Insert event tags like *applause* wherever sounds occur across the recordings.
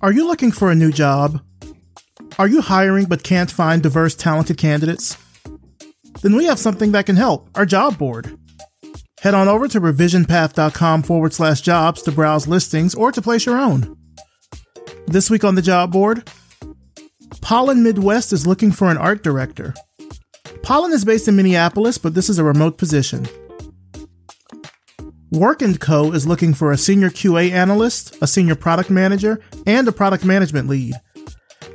Are you looking for a new job? Are you hiring but can't find diverse, talented candidates? Then we have something that can help our job board. Head on over to revisionpath.com forward slash jobs to browse listings or to place your own. This week on the job board, Pollen Midwest is looking for an art director. Pollen is based in Minneapolis, but this is a remote position. Work & Co. is looking for a senior QA analyst, a senior product manager, and a product management lead.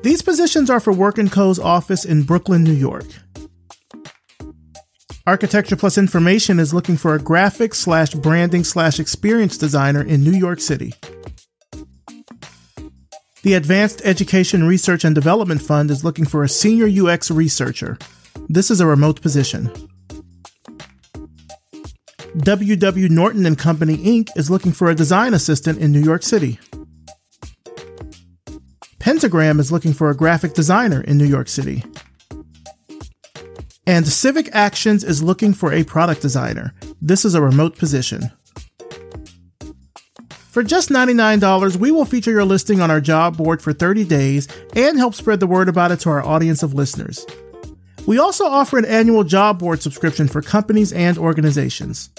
These positions are for Work & Co.'s office in Brooklyn, New York. Architecture Plus Information is looking for a graphic slash branding slash experience designer in New York City. The Advanced Education Research and Development Fund is looking for a senior UX researcher. This is a remote position. WW Norton and Company Inc. is looking for a design assistant in New York City. Pentagram is looking for a graphic designer in New York City. And Civic Actions is looking for a product designer. This is a remote position. For just $99, we will feature your listing on our job board for 30 days and help spread the word about it to our audience of listeners. We also offer an annual job board subscription for companies and organizations.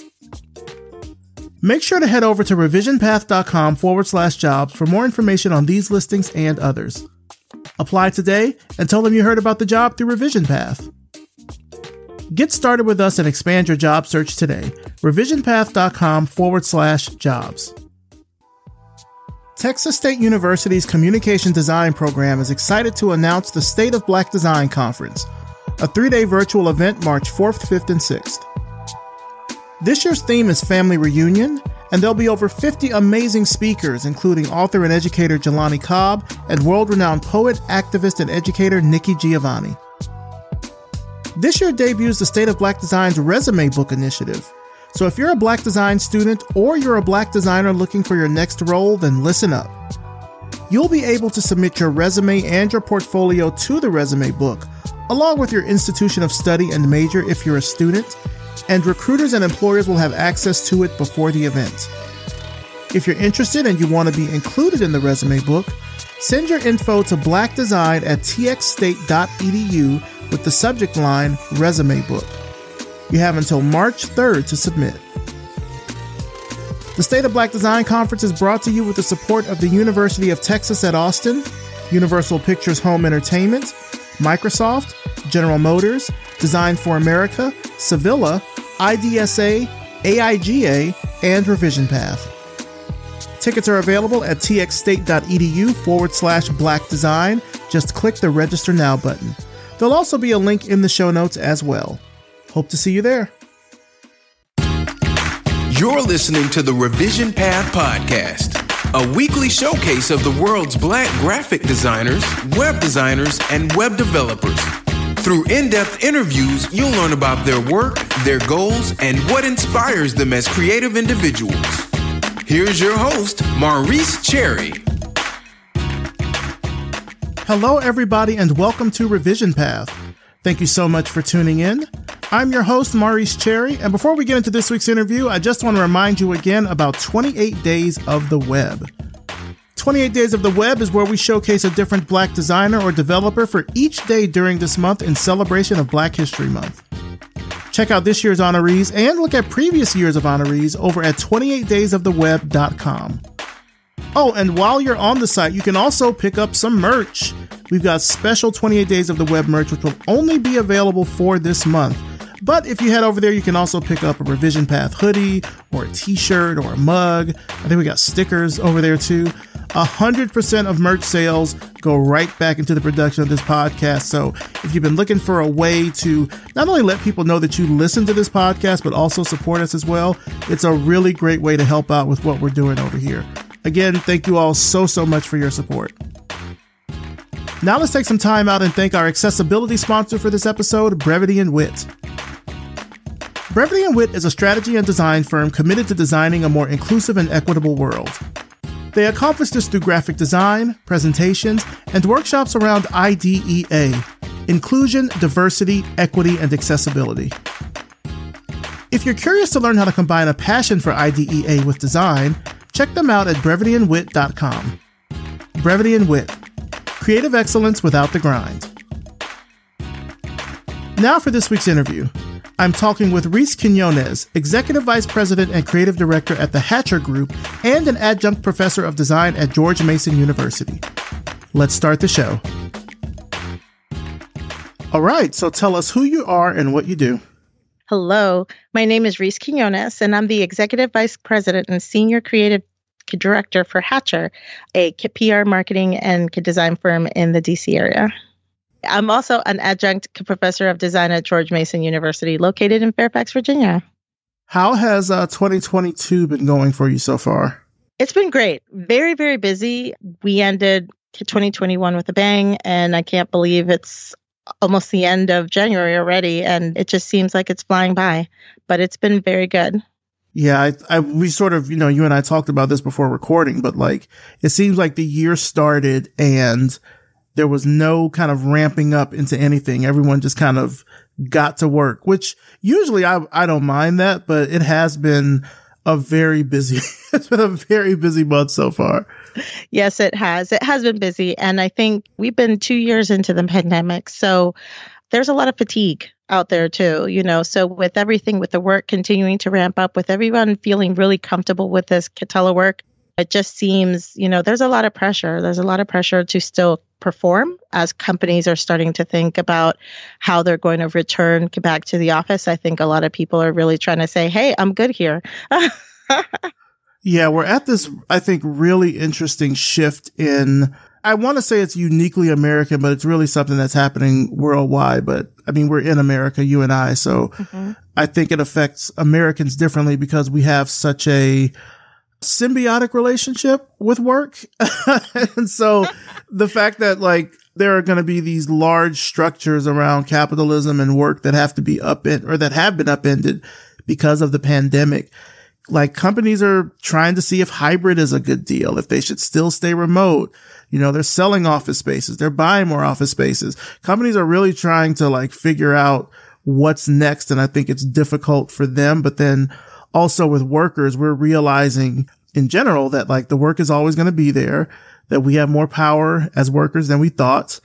Make sure to head over to revisionpath.com forward slash jobs for more information on these listings and others. Apply today and tell them you heard about the job through Revision Path. Get started with us and expand your job search today. Revisionpath.com forward slash jobs. Texas State University's Communication Design program is excited to announce the State of Black Design Conference a three day virtual event March 4th, 5th, and 6th. This year's theme is Family Reunion, and there'll be over 50 amazing speakers, including author and educator Jelani Cobb and world renowned poet, activist, and educator Nikki Giovanni. This year debuts the State of Black Design's Resume Book Initiative. So if you're a black design student or you're a black designer looking for your next role, then listen up. You'll be able to submit your resume and your portfolio to the resume book, along with your institution of study and major if you're a student, and recruiters and employers will have access to it before the event. If you're interested and you want to be included in the resume book, send your info to blackdesign at txstate.edu with the subject line Resume Book. You have until March 3rd to submit. The State of Black Design Conference is brought to you with the support of the University of Texas at Austin, Universal Pictures Home Entertainment, Microsoft, General Motors, Design for America, Sevilla, IDSA, AIGA, and Revision Path. Tickets are available at txstate.edu forward slash black design. Just click the register now button. There'll also be a link in the show notes as well. Hope to see you there. You're listening to the Revision Path Podcast a weekly showcase of the world's black graphic designers, web designers, and web developers. Through in depth interviews, you'll learn about their work, their goals, and what inspires them as creative individuals. Here's your host, Maurice Cherry. Hello, everybody, and welcome to Revision Path. Thank you so much for tuning in. I'm your host, Maurice Cherry, and before we get into this week's interview, I just want to remind you again about 28 Days of the Web. 28 Days of the Web is where we showcase a different black designer or developer for each day during this month in celebration of Black History Month. Check out this year's honorees and look at previous years of honorees over at 28daysoftheweb.com. Oh, and while you're on the site, you can also pick up some merch. We've got special 28 Days of the Web merch, which will only be available for this month. But if you head over there, you can also pick up a Revision Path hoodie or a t shirt or a mug. I think we got stickers over there too. 100% of merch sales go right back into the production of this podcast. So if you've been looking for a way to not only let people know that you listen to this podcast, but also support us as well, it's a really great way to help out with what we're doing over here. Again, thank you all so, so much for your support. Now let's take some time out and thank our accessibility sponsor for this episode, Brevity and Wit. Brevity and Wit is a strategy and design firm committed to designing a more inclusive and equitable world. They accomplish this through graphic design, presentations, and workshops around IDEA inclusion, diversity, equity, and accessibility. If you're curious to learn how to combine a passion for IDEA with design, check them out at brevityandwit.com. brevity and wit, creative excellence without the grind. Now for this week's interview. I'm talking with Reece Quiñones, Executive Vice President and Creative Director at the Hatcher Group and an adjunct professor of design at George Mason University. Let's start the show. All right, so tell us who you are and what you do. Hello, my name is Reece Quiñones, and I'm the Executive Vice President and Senior Creative Director for Hatcher, a PR marketing and design firm in the DC area. I'm also an adjunct professor of design at George Mason University, located in Fairfax, Virginia. How has uh, 2022 been going for you so far? It's been great. Very, very busy. We ended 2021 with a bang, and I can't believe it's almost the end of January already, and it just seems like it's flying by. But it's been very good. Yeah, I, I, we sort of, you know, you and I talked about this before recording, but like, it seems like the year started and there was no kind of ramping up into anything. Everyone just kind of got to work, which usually I, I don't mind that, but it has been a very busy, *laughs* it's been a very busy month so far. Yes, it has. It has been busy. And I think we've been two years into the pandemic. So there's a lot of fatigue out there too, you know. So with everything, with the work continuing to ramp up, with everyone feeling really comfortable with this telework, it just seems, you know, there's a lot of pressure. There's a lot of pressure to still perform as companies are starting to think about how they're going to return back to the office. I think a lot of people are really trying to say, hey, I'm good here. *laughs* yeah, we're at this, I think, really interesting shift in. I want to say it's uniquely American, but it's really something that's happening worldwide. But I mean, we're in America, you and I. So mm-hmm. I think it affects Americans differently because we have such a symbiotic relationship with work. *laughs* and so the fact that like there are going to be these large structures around capitalism and work that have to be upended or that have been upended because of the pandemic. Like companies are trying to see if hybrid is a good deal, if they should still stay remote. You know, they're selling office spaces. They're buying more office spaces. Companies are really trying to like figure out what's next. And I think it's difficult for them, but then also with workers, we're realizing in general that like the work is always going to be there, that we have more power as workers than we thought.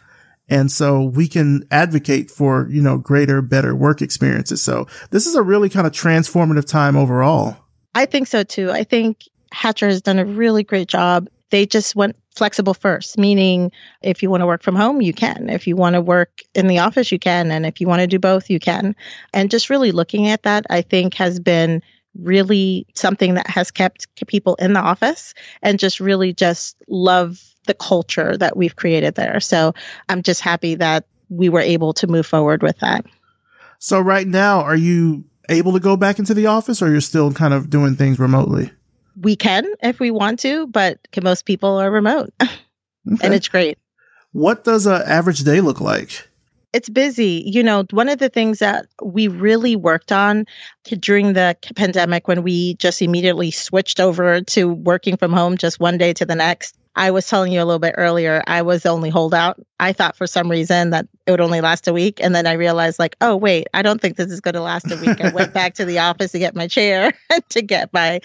And so we can advocate for, you know, greater, better work experiences. So this is a really kind of transformative time overall. I think so too. I think Hatcher has done a really great job. They just went flexible first, meaning if you want to work from home, you can. If you want to work in the office, you can. And if you want to do both, you can. And just really looking at that, I think has been really something that has kept people in the office and just really just love the culture that we've created there. So I'm just happy that we were able to move forward with that. So right now, are you able to go back into the office or you're still kind of doing things remotely? We can if we want to, but most people are remote *laughs* okay. and it's great. What does an average day look like? It's busy. You know, one of the things that we really worked on during the pandemic when we just immediately switched over to working from home just one day to the next. I was telling you a little bit earlier, I was the only holdout. I thought for some reason that it would only last a week. And then I realized, like, oh, wait, I don't think this is going to last a week. I *laughs* went back to the office to get my chair, *laughs* and to get my,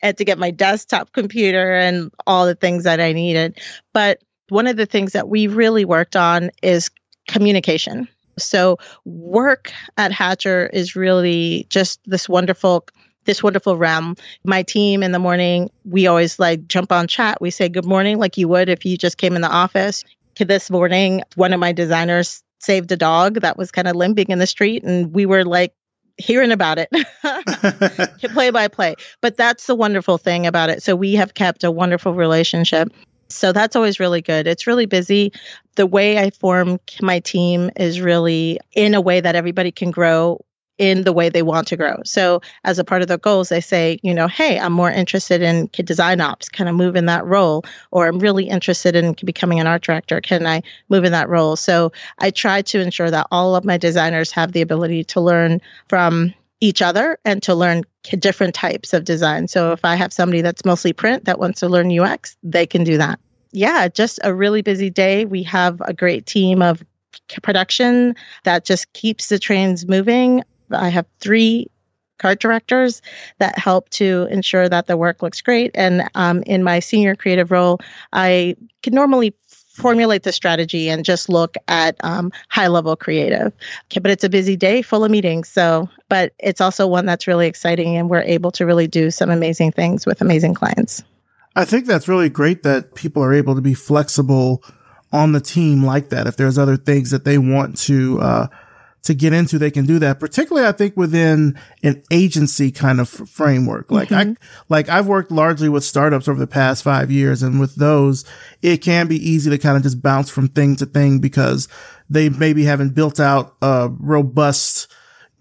and to get my desktop computer and all the things that I needed. But one of the things that we really worked on is communication. So work at Hatcher is really just this wonderful this wonderful realm. My team in the morning, we always like jump on chat. We say good morning like you would if you just came in the office. This morning, one of my designers saved a dog that was kind of limping in the street and we were like hearing about it *laughs* play by play but that's the wonderful thing about it so we have kept a wonderful relationship so that's always really good. It's really busy. The way I form my team is really in a way that everybody can grow in the way they want to grow. So as a part of their goals, they say, you know, hey, I'm more interested in design ops. Can I move in that role? Or I'm really interested in becoming an art director. Can I move in that role? So I try to ensure that all of my designers have the ability to learn from each other and to learn different types of design. So if I have somebody that's mostly print that wants to learn UX, they can do that. Yeah, just a really busy day. We have a great team of production that just keeps the trains moving. I have three art directors that help to ensure that the work looks great. And um, in my senior creative role, I can normally formulate the strategy and just look at um, high level creative. Okay, but it's a busy day full of meetings. So, but it's also one that's really exciting and we're able to really do some amazing things with amazing clients. I think that's really great that people are able to be flexible on the team like that. If there's other things that they want to, uh, to get into, they can do that. Particularly, I think within an agency kind of framework. Like mm-hmm. I, like I've worked largely with startups over the past five years. And with those, it can be easy to kind of just bounce from thing to thing because they maybe haven't built out a robust,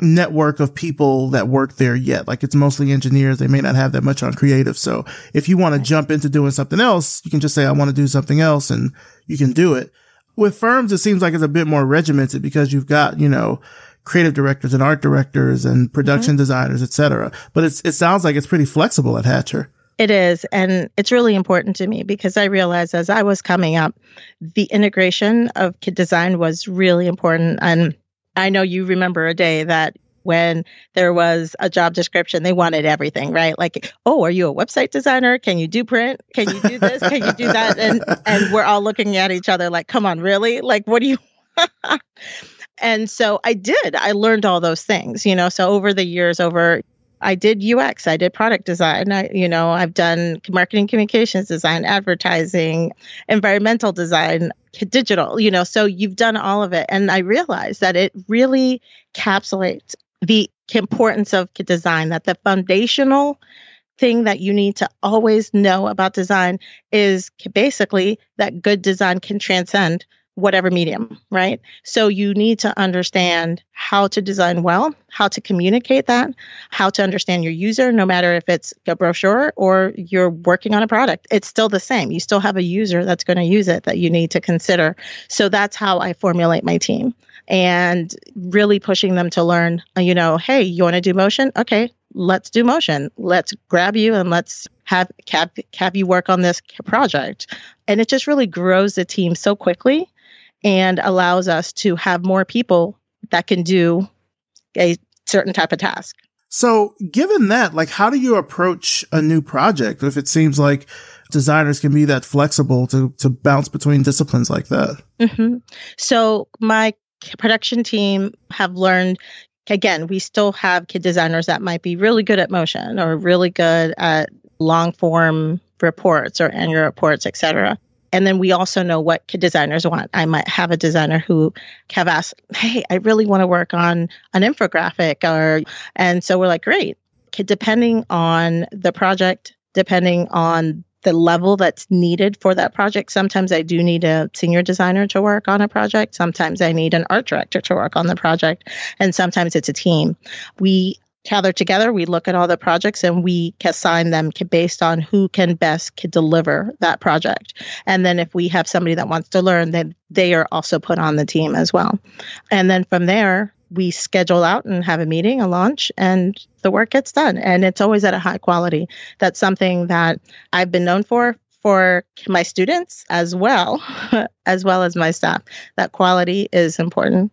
network of people that work there yet. Like it's mostly engineers. They may not have that much on creative. So if you want to jump into doing something else, you can just say, I want to do something else and you can do it. With firms, it seems like it's a bit more regimented because you've got, you know, creative directors and art directors and production mm-hmm. designers, etc. But it's, it sounds like it's pretty flexible at Hatcher. It is. And it's really important to me because I realized as I was coming up, the integration of kit design was really important. And I know you remember a day that when there was a job description, they wanted everything, right? Like, oh, are you a website designer? Can you do print? Can you do this? Can you do that? And *laughs* and we're all looking at each other like, come on, really? Like, what do you *laughs* And so I did. I learned all those things, you know. So over the years, over I did UX, I did product design, I, you know, I've done marketing communications design, advertising, environmental design, digital, you know, so you've done all of it. And I realized that it really encapsulates the importance of design, that the foundational thing that you need to always know about design is basically that good design can transcend whatever medium, right? So you need to understand how to design well, how to communicate that, how to understand your user, no matter if it's a brochure or you're working on a product. It's still the same. You still have a user that's going to use it that you need to consider. So that's how I formulate my team and really pushing them to learn, you know, hey, you want to do motion? Okay, let's do motion. Let's grab you and let's have have, have you work on this project. And it just really grows the team so quickly and allows us to have more people that can do a certain type of task. So, given that, like, how do you approach a new project if it seems like designers can be that flexible to to bounce between disciplines like that? Mm-hmm. So, my production team have learned. Again, we still have kid designers that might be really good at motion or really good at long form reports or annual reports, etc. And then we also know what kid designers want. I might have a designer who have asked, "Hey, I really want to work on an infographic," or and so we're like, "Great." Depending on the project, depending on the level that's needed for that project. Sometimes I do need a senior designer to work on a project. Sometimes I need an art director to work on the project. And sometimes it's a team. We gather together, we look at all the projects and we assign them based on who can best deliver that project. And then if we have somebody that wants to learn, then they are also put on the team as well. And then from there, we schedule out and have a meeting, a launch, and the work gets done. And it's always at a high quality. That's something that I've been known for for my students as well, *laughs* as well as my staff. That quality is important.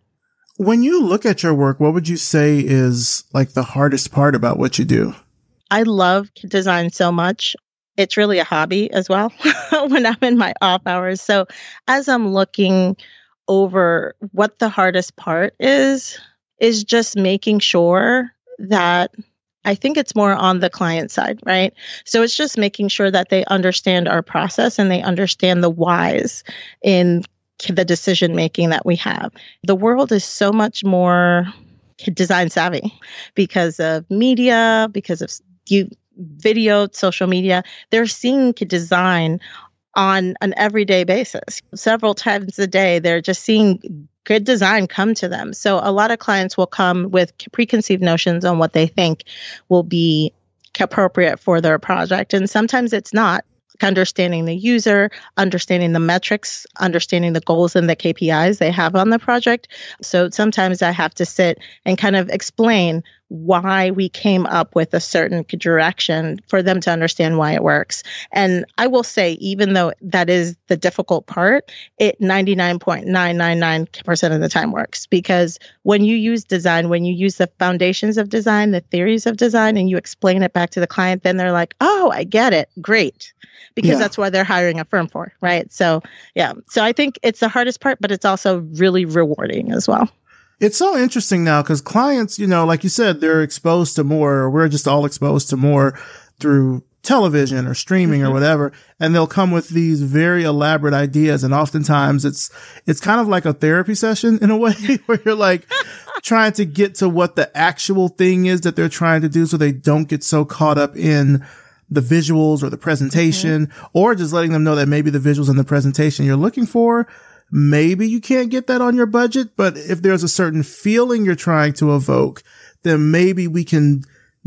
When you look at your work, what would you say is like the hardest part about what you do? I love design so much. It's really a hobby as well *laughs* when I'm in my off hours. So as I'm looking over what the hardest part is, is just making sure that I think it's more on the client side, right? So it's just making sure that they understand our process and they understand the whys in the decision making that we have. The world is so much more design savvy because of media, because of you video, social media. They're seeing design on an everyday basis. Several times a day, they're just seeing good design come to them. So a lot of clients will come with preconceived notions on what they think will be appropriate for their project. And sometimes it's not understanding the user, understanding the metrics, understanding the goals and the KPIs they have on the project. So sometimes I have to sit and kind of explain why we came up with a certain direction for them to understand why it works. And I will say, even though that is the difficult part, it 99.999% of the time works because when you use design, when you use the foundations of design, the theories of design, and you explain it back to the client, then they're like, oh, I get it. Great. Because yeah. that's why they're hiring a firm for, right? So, yeah. So I think it's the hardest part, but it's also really rewarding as well. It's so interesting now because clients, you know, like you said, they're exposed to more, we're just all exposed to more through television or streaming mm-hmm. or whatever. And they'll come with these very elaborate ideas. And oftentimes it's, it's kind of like a therapy session in a *laughs* way *laughs* where you're like trying to get to what the actual thing is that they're trying to do so they don't get so caught up in the visuals or the presentation mm-hmm. or just letting them know that maybe the visuals and the presentation you're looking for Maybe you can't get that on your budget, but if there's a certain feeling you're trying to evoke, then maybe we can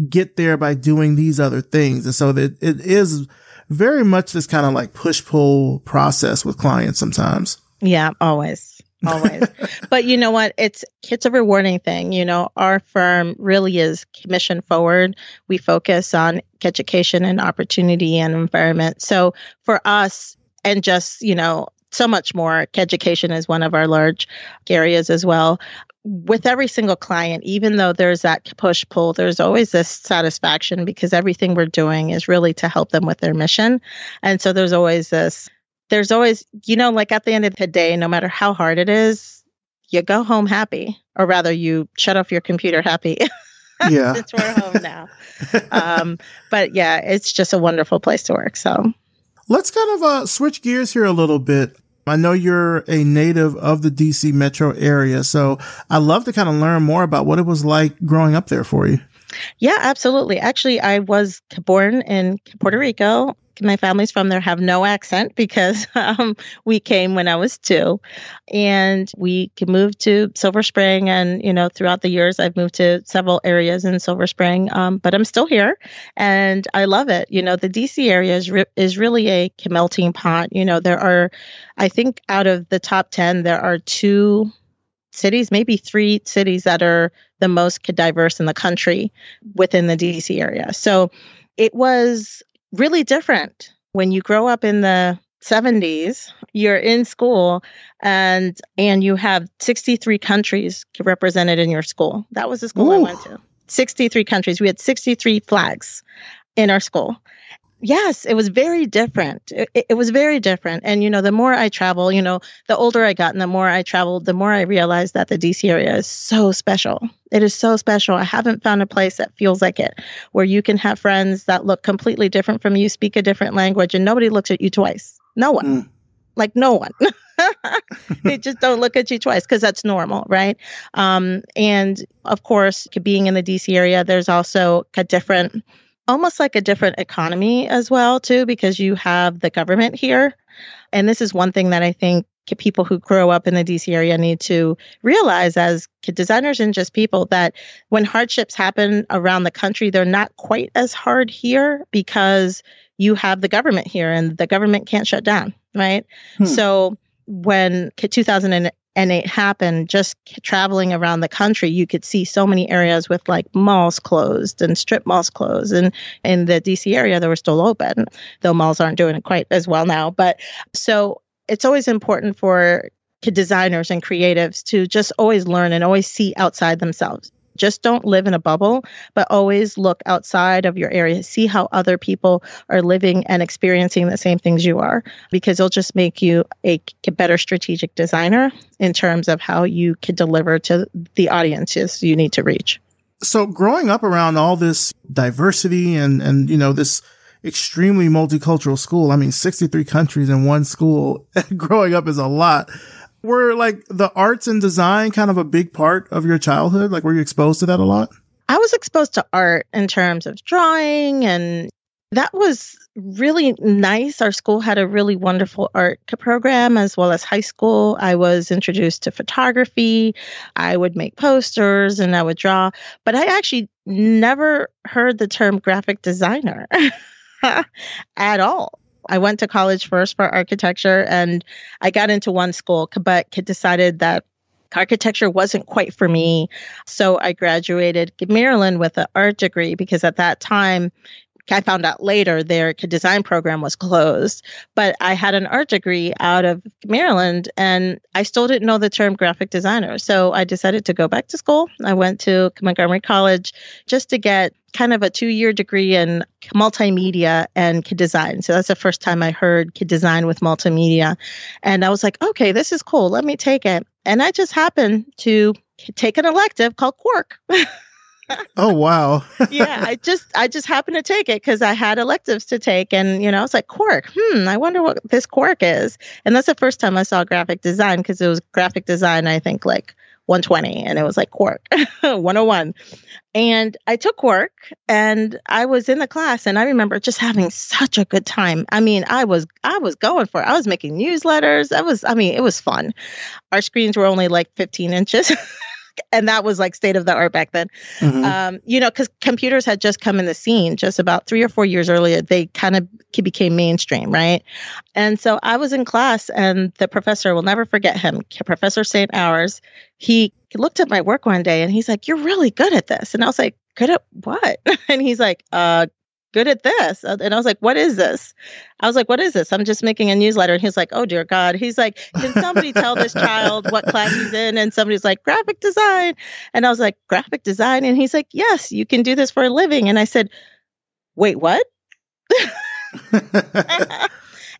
get there by doing these other things. And so that it is very much this kind of like push pull process with clients sometimes. Yeah, always. always. *laughs* but you know what? It's it's a rewarding thing. You know, our firm really is commission forward. We focus on education and opportunity and environment. So for us, and just you know so much more. Education is one of our large areas as well. With every single client, even though there's that push pull, there's always this satisfaction because everything we're doing is really to help them with their mission. And so there's always this, there's always, you know, like at the end of the day, no matter how hard it is, you go home happy, or rather, you shut off your computer happy. *laughs* Yeah. Since we're home now. um, but yeah, it's just a wonderful place to work. So let's kind of uh, switch gears here a little bit. I know you're a native of the DC metro area, so I'd love to kind of learn more about what it was like growing up there for you. Yeah, absolutely. Actually, I was born in Puerto Rico my family's from there have no accent because *laughs* um, we came when I was two, and we moved to Silver Spring. And you know, throughout the years, I've moved to several areas in Silver Spring, um, but I'm still here, and I love it. You know, the DC area is re- is really a melting pot. You know, there are, I think, out of the top ten, there are two cities, maybe three cities that are the most diverse in the country within the DC area. So it was really different. When you grow up in the 70s you're in school and and you have 63 countries represented in your school. That was the school Ooh. i went to. 63 countries. We had 63 flags in our school yes, it was very different. It, it, was very different. And, you know, the more I travel, you know, the older I got and the more I traveled, the more I realized that the DC area is so special. It is so special. I haven't found a place that feels like it, where you can have friends that look completely different from you, speak a different language, and nobody looks at you twice. No one. Mm. Like, no one. *laughs* they just don't look at you twice because that's normal, right? Um, and of course, being in the DC area, there's also a different almost like a different economy as well too because you have the government here and this is one thing that i think people who grow up in the dc area need to realize as designers and just people that when hardships happen around the country they're not quite as hard here because you have the government here and the government can't shut down right hmm. so when 2000 and it happened just traveling around the country you could see so many areas with like malls closed and strip malls closed. And in the dc area they were still open though malls aren't doing it quite as well now. But so it's always important for designers and creatives to just always learn and always see outside themselves just don't live in a bubble, but always look outside of your area, see how other people are living and experiencing the same things you are, because it'll just make you a, better strategic designer in terms of how you can deliver to the audiences you need to reach. So growing up around all this diversity and, and, you know, this extremely multicultural school, I mean, 63 countries in one school, *laughs* growing up is a lot were like the arts and design kind of a big part of your childhood? Like, were you exposed to that a lot? I was exposed to art in terms of drawing, and that was really nice. Our school had a really wonderful art program as well as high school. I was introduced to photography. I would make posters and I would draw, but I actually never heard the term graphic designer *laughs* at all. I went to college first for architecture and I got into one school, but decided that architecture wasn't quite for me. So I graduated Maryland with an art degree because at that time, I found out later their design program was closed, but I had an art degree out of Maryland and I still didn't know the term graphic designer. So I decided to go back to school. I went to Montgomery College just to get kind of a two year degree in multimedia and kid design. So that's the first time I heard kid design with multimedia. And I was like, okay, this is cool. Let me take it. And I just happened to take an elective called Quark. *laughs* oh wow. *laughs* Yeah i just i just happened to take it because i had electives to take and you know i was like quark hmm i wonder what this quark is. And that's the first time i saw graphic design because it was graphic design i think like 120 and it was like quark *laughs* 101 and i took quark and i was in the class and i remember just having such a good time. I mean i was i was going for it. I was making newsletters. I was i mean it was fun. Our screens were only like 15 inches *laughs* and that was like state of the art back then. Mm-hmm. Um, you know, because computers had just come in the scene just about three or four years earlier. They kind of became mainstream, right? And so I was in class, and the professor will never forget him, Professor St. Hours. He looked at my work one day and he's like, "You're really good at this," and I was like, "Good at what?" *laughs* and he's like, "Uh." Good at this. And I was like, what is this? I was like, what is this? I'm just making a newsletter. And he's like, oh, dear God. He's like, can somebody tell this child what class he's in? And somebody's like, graphic design. And I was like, graphic design? And he's like, yes, you can do this for a living. And I said, wait, what? *laughs* *laughs*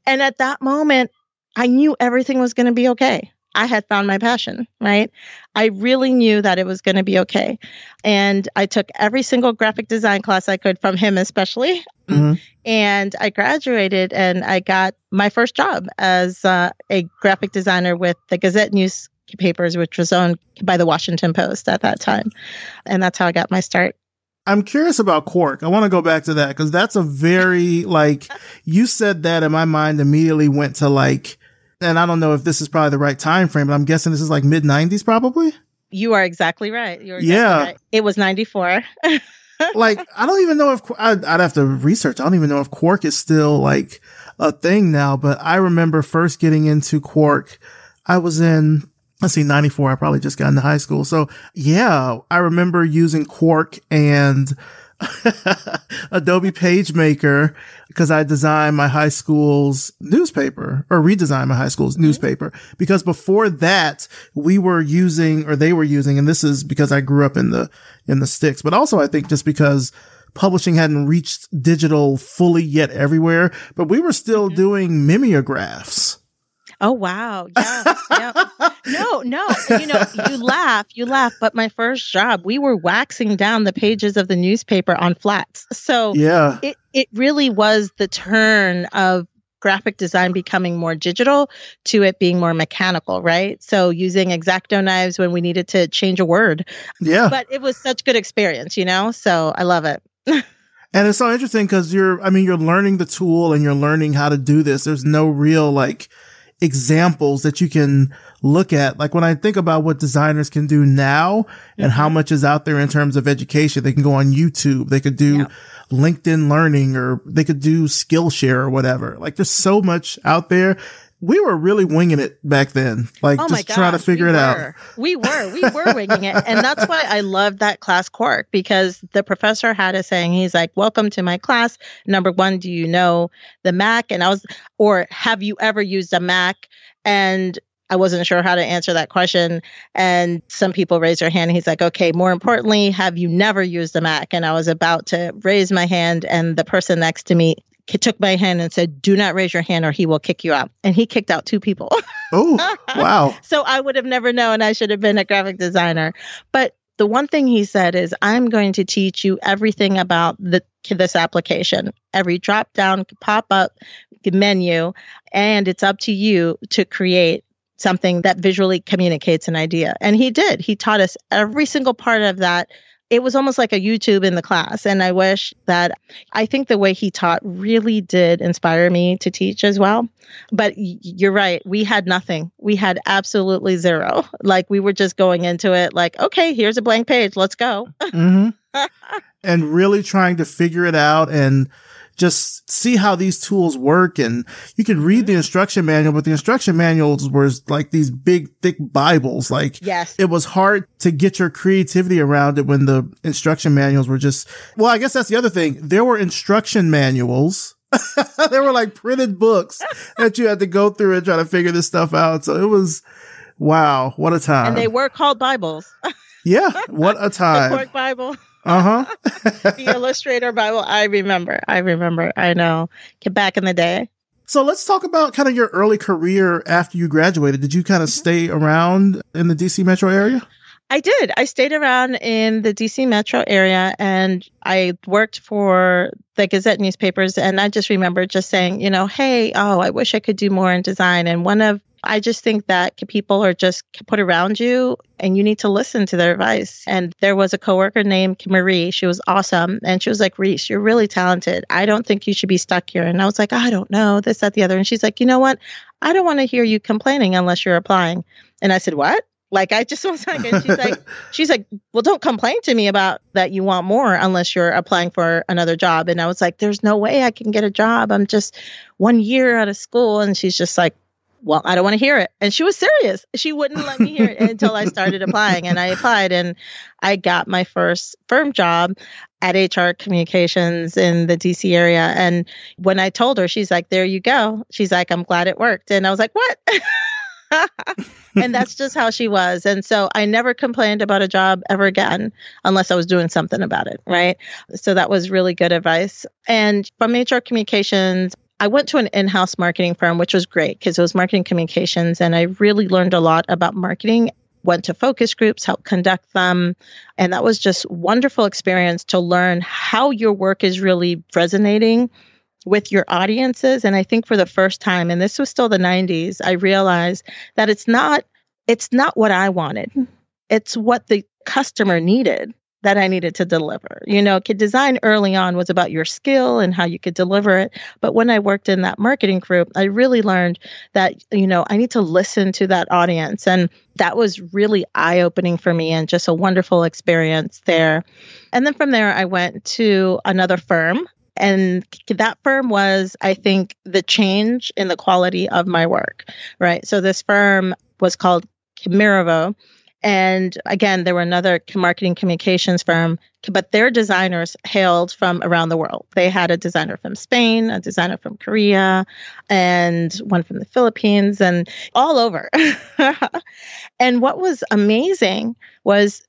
and at that moment, I knew everything was going to be okay. I had found my passion, right? I really knew that it was going to be okay. And I took every single graphic design class I could from him, especially. Mm-hmm. And I graduated and I got my first job as uh, a graphic designer with the Gazette newspapers, which was owned by the Washington Post at that time. And that's how I got my start. I'm curious about Quark. I want to go back to that because that's a very, like, you said that and my mind immediately went to like, and I don't know if this is probably the right time frame, but I'm guessing this is like mid 90s probably. You are exactly right. You're exactly yeah. Right. It was 94. *laughs* like I don't even know if I'd, I'd have to research. I don't even know if Quark is still like a thing now, but I remember first getting into Quark. I was in let's see, 94. I probably just got into high school. So yeah, I remember using Quark and *laughs* Adobe PageMaker because I designed my high school's newspaper or redesigned my high school's mm-hmm. newspaper. Because before that, we were using or they were using, and this is because I grew up in the, in the sticks, but also I think just because publishing hadn't reached digital fully yet everywhere, but we were still mm-hmm. doing mimeographs. Oh wow. Yeah. yeah. *laughs* No, no. You know, you *laughs* laugh, you laugh, but my first job, we were waxing down the pages of the newspaper on flats. So yeah. it, it really was the turn of graphic design becoming more digital to it being more mechanical, right? So using exacto knives when we needed to change a word. Yeah. But it was such good experience, you know? So I love it. and it's so interesting because you're, I mean, you're learning the tool and you're learning how to do this. There's no real like, examples that you can look at. Like when I think about what designers can do now and how mm-hmm. much is out there in terms of education, they can go on YouTube, they could do yeah. LinkedIn learning or they could do Skillshare or whatever. Like there's so much out there. We were really winging it back then, like oh just gosh, trying to figure it were. out. We were, we were winging it. And that's why I love that class Quark because the professor had a saying, he's like, welcome to my class. Number one, do you know the Mac? And I was, or have you ever used a Mac? And I wasn't sure how to answer that question. And some people raised their hand. He's like, okay, more importantly, have you never used a Mac? And I was about to raise my hand, and the person next to me took my hand and said, do not raise your hand or he will kick you out. And he kicked out two people. *laughs* oh, wow. so I would have never known I should have been a graphic designer. But the one thing he said is, I'm going to teach you everything about the, this application, every drop down, pop up menu, and it's up to you to create something that visually communicates an idea. And he did. He taught us every single part of that. It was almost like a YouTube in the class. And I wish that I think the way he taught really did inspire me to teach as well. But you're right. We had nothing. We had absolutely zero. *laughs* Like we were just going into it like, okay, here's a blank page. Let's go. mm-hmm. *laughs* and really trying to figure it out and just see how these tools work. And you could read the mm-hmm. instruction manual, but the instruction manuals were like these big, thick Bibles. Like yes. it was hard to get your creativity around it when the instruction manuals were just, well, I guess that's the other thing. There were instruction manuals. *laughs* they were like printed books *laughs* that you had to go through and try to figure this stuff out. So it was, wow, what a time. And they were called Bibles. yeah, what a *laughs* time. the Bible. Uh huh. *laughs* the Illustrator Bible. I remember. I remember. I know. Get back in the day. So let's talk about kind of your early career after you graduated. Did you kind of stay around in the DC metro area? I did. I stayed around in the DC metro area and I worked for the Gazette newspapers. And I just remember just saying, you know, hey, oh, I wish I could do more in design. And one of I just think that people are just put around you and you need to listen to their advice. And there was a coworker named Marie. She was awesome. And she was like, Reece, you're really talented. I don't think you should be stuck here. And I was like, I don't know, this, that, the other. And she's like, you know what? I don't want to hear you complaining unless you're applying. And I said, what? Like I just *laughs* was like, and she's like, *laughs* she's like, well, don't complain to me about that you want more unless you're applying for another job. And I was like, there's no way I can get a job. I'm just one year out of school. And she's just like, well, I don't want to hear it. And she was serious. She wouldn't let me hear it *laughs* until I started applying. And I applied and I got my first firm job at HR Communications in the DC area. And when I told her, she's like, there you go. She's like, I'm glad it worked. And I was like, what? *laughs* and that's just how she was. And so I never complained about a job ever again unless I was doing something about it. Right. So that was really good advice. And from HR Communications, I went to an in house marketing firm, which was great because it was marketing communications. And I really learned a lot about marketing. Went to focus groups, helped conduct them. And that was just wonderful experience to learn how your work is really resonating with your audiences. And I think for the first time, and this was still the 90s, I realized that it's not it's not what I wanted. Mm-hmm. It's what the customer needed that I needed to deliver. You know, kid design early on was about your skill and how you could deliver it. But when I worked in that marketing group, I really learned that, you know, I need to listen to that audience. And that was really eye opening for me and just a wonderful experience there. And then from there, I went to another firm. And that firm was, I think, the change in the quality of my work, right? So this firm was called Miraveau and again, there were another marketing communications firm, but their designers hailed from around the world. They had a designer from Spain, a designer from Korea, and one from the Philippines, and all over. *laughs* and what was amazing was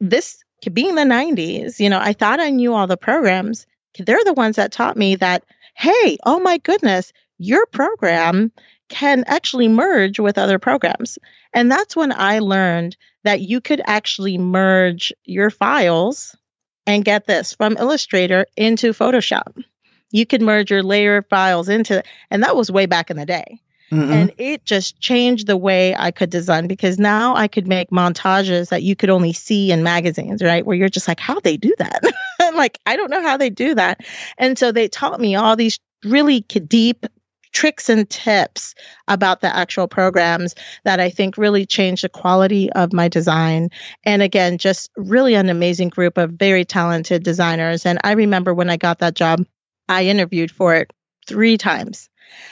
this being the 90s, you know, I thought I knew all the programs. They're the ones that taught me that, hey, oh my goodness, your program can actually merge with other programs. And that's when I learned that you could actually merge your files and get this from Illustrator into Photoshop. You could merge your layer files into, and that was way back in the day. Mm-hmm. And it just changed the way I could design because now I could make montages that you could only see in magazines, right? Where you're just like, how they do that? *laughs* Like, I don't know how they do that. And so they taught me all these really deep tricks and tips about the actual programs that I think really changed the quality of my design. And again, just really an amazing group of very talented designers. And I remember when I got that job, I interviewed for it three times.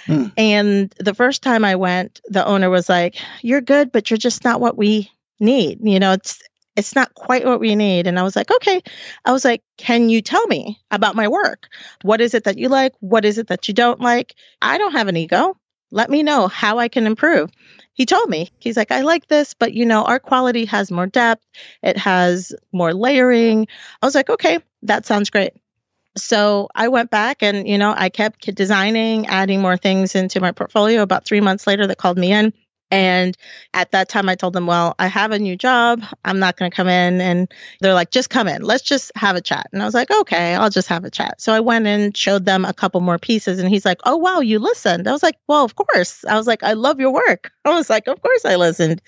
Mm. And the first time I went, the owner was like, You're good, but you're just not what we need. You know, it's it's not quite what we need. And I was like, okay. I was like, can you tell me about my work? What is it that you like? What is it that you don't like? I don't have an ego. Let me know how I can improve. He told me, he's like, I like this, but you know, our quality has more depth, it has more layering. I was like, okay, that sounds great. So I went back and, you know, I kept designing, adding more things into my portfolio. About three months later, they called me in and at that time, I told them, Well, I have a new job. I'm not going to come in. And they're like, Just come in. Let's just have a chat. And I was like, Okay, I'll just have a chat. So I went and showed them a couple more pieces. And he's like, Oh, wow, you listened. I was like, Well, of course. I was like, I love your work. *laughs* I was like, Of course I listened.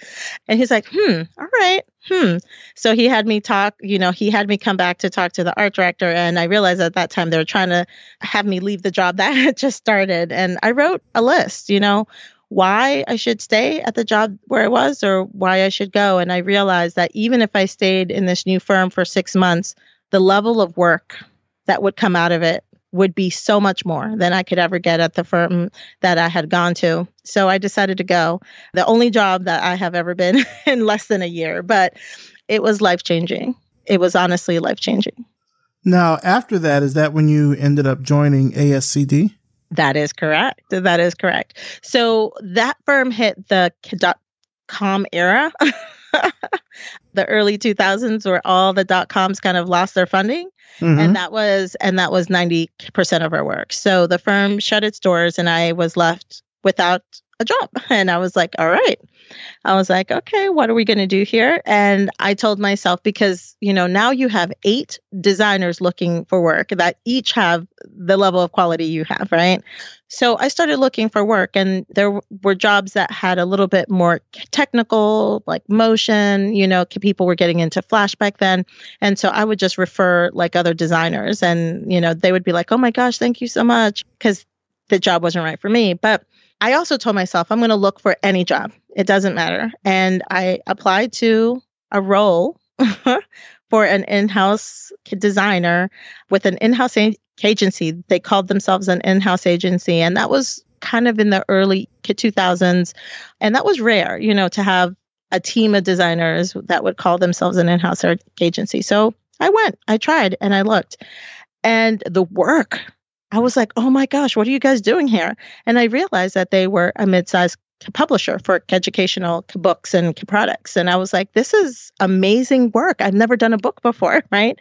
And he's like, Hmm, all right. Hmm. So he had me talk, you know, he had me come back to talk to the art director. And I realized at that time they were trying to have me leave the job *laughs* that had just started. And I wrote a list, you know, why I should stay at the job where I was or why I should go. And I realized that even if I stayed in this new firm for six months, the level of work that would come out of it would be so much more than I could ever get at the firm that I had gone to. So I decided to go. The only job that I have ever been *laughs* in less than a year, but it was life changing. It was honestly life changing. Now, after that, is that when you ended up joining ASCD? That is correct. That is correct. So that firm hit the dot com era, *laughs* the early 2000s, where all the dot coms kind of lost their funding. Mm-hmm. And that was and that was 90% of our work. So the firm shut its doors and I was left without a job. *laughs* And I was like, all right. I was like, okay, what are we going to do here? And I told myself, because, you know, now you have eight designers looking for work that each have the level of quality you have, right? So I started looking for work, and there were jobs that had a little bit more technical, like motion. You know, people were getting into Flash back then. And so I would just refer like other designers, and, you know, they would be like, oh my gosh, thank you so much, because the job wasn't right for me. But I also told myself I'm going to look for any job. It doesn't matter. And I applied to a role *laughs* for an in-house designer with an in-house a- agency. They called themselves an in-house agency and that was kind of in the early 2000s and that was rare, you know, to have a team of designers that would call themselves an in-house agency. So I went, I tried and I looked. And the work I was like, oh my gosh, what are you guys doing here? And I realized that they were a mid-sized publisher for educational books and products. And I was like, this is amazing work. I've never done a book before, *laughs* right?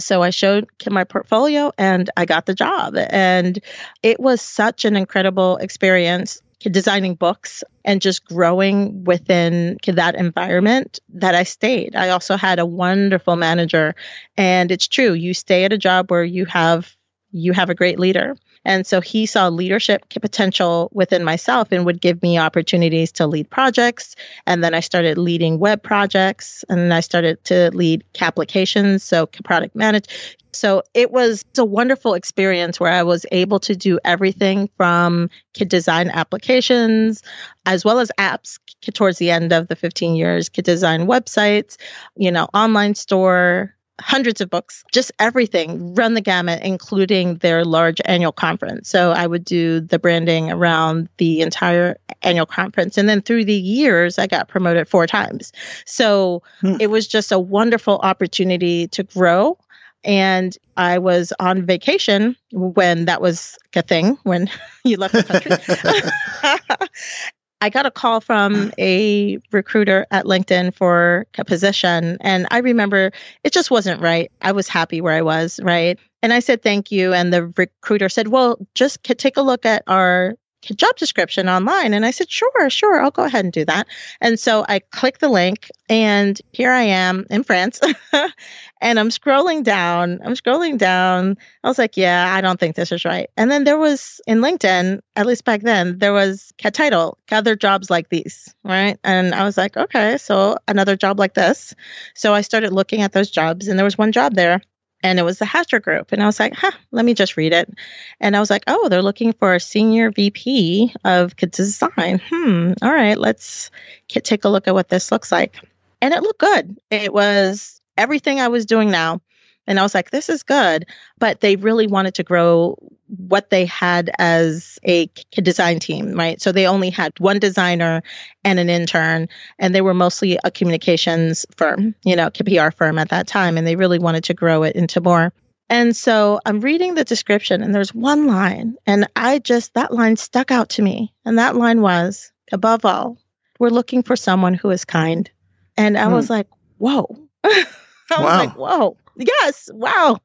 So I showed my portfolio and I got the job. And it was such an incredible experience designing books and just growing within that environment that I stayed. I also had a wonderful manager. And it's true, you stay at a job where you have you have a great leader. And so he saw leadership potential within myself and would give me opportunities to lead projects. And then I started leading web projects and then I started to lead applications, so product manage. So it was a wonderful experience where I was able to do everything from kid design applications as well as apps towards the end of the 15 years, kid design websites, you know, online store, hundreds of books, just everything, run the gamut, including their large annual conference. So I would do the branding around the entire annual conference. And then through the years, I got promoted four times. So hmm. it was just a wonderful opportunity to grow. And I was on vacation when that was a thing, when *laughs* you left the country. *laughs* *laughs* I got a call from uh-huh. a recruiter at LinkedIn for a position. And I remember it just wasn't right. I was happy where I was, right? And I said, thank you. And the recruiter said, well, just take a look at our job description online. And I said, sure, sure, I'll go ahead and do that. And so I click the link, and here I am in France. *laughs* and I'm scrolling down. I'm scrolling down. I was like, yeah, I don't think this is right. And then there was in LinkedIn, at least back then, there was a title, other jobs like these, right? And I was like, okay, so another job like this. So I started looking at those jobs, and there was one job there and it was the Hatcher Group. And I was like, huh, let me just read it. And I was like, oh, they're looking for a senior VP of design. Hmm, all right, let's take a look at what this looks like. And it looked good. It was everything I was doing now. And I was like, this is good. But they really wanted to grow what they had as a design team, right? So they only had one designer and an intern, and they were mostly a communications firm, you know, PR firm at that time. And they really wanted to grow it into more. And so I'm reading the description, and there's one line, and I just, that line stuck out to me. And that line was, above all, we're looking for someone who is kind. And I was hmm. like, whoa. I was like, whoa. *laughs* Yes. Wow.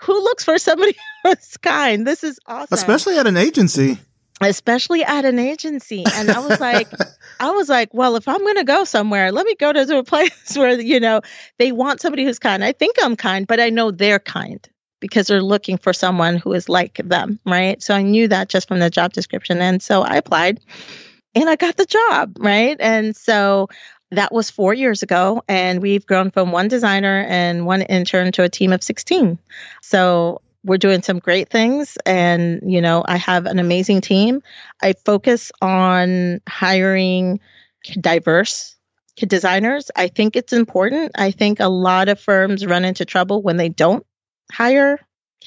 Who looks for somebody *laughs* who's kind? This is awesome. Especially at an agency. Especially at an agency. And I was like, *laughs* I was like, well, if I'm going to go somewhere, let me go to a *laughs* place where, you know, they want somebody who's kind. I think I'm kind, but I know they're kind because they're looking for someone who is like them, right? So I knew that just from the job description. And so I applied and I got the job, right? And so that was four years ago, and we've grown from one designer and one intern to a team of 16. So we're doing some great things, and you know, I have an amazing team. I focus on hiring diverse designers. I think it's important. I think a lot of firms run into trouble when they don't hire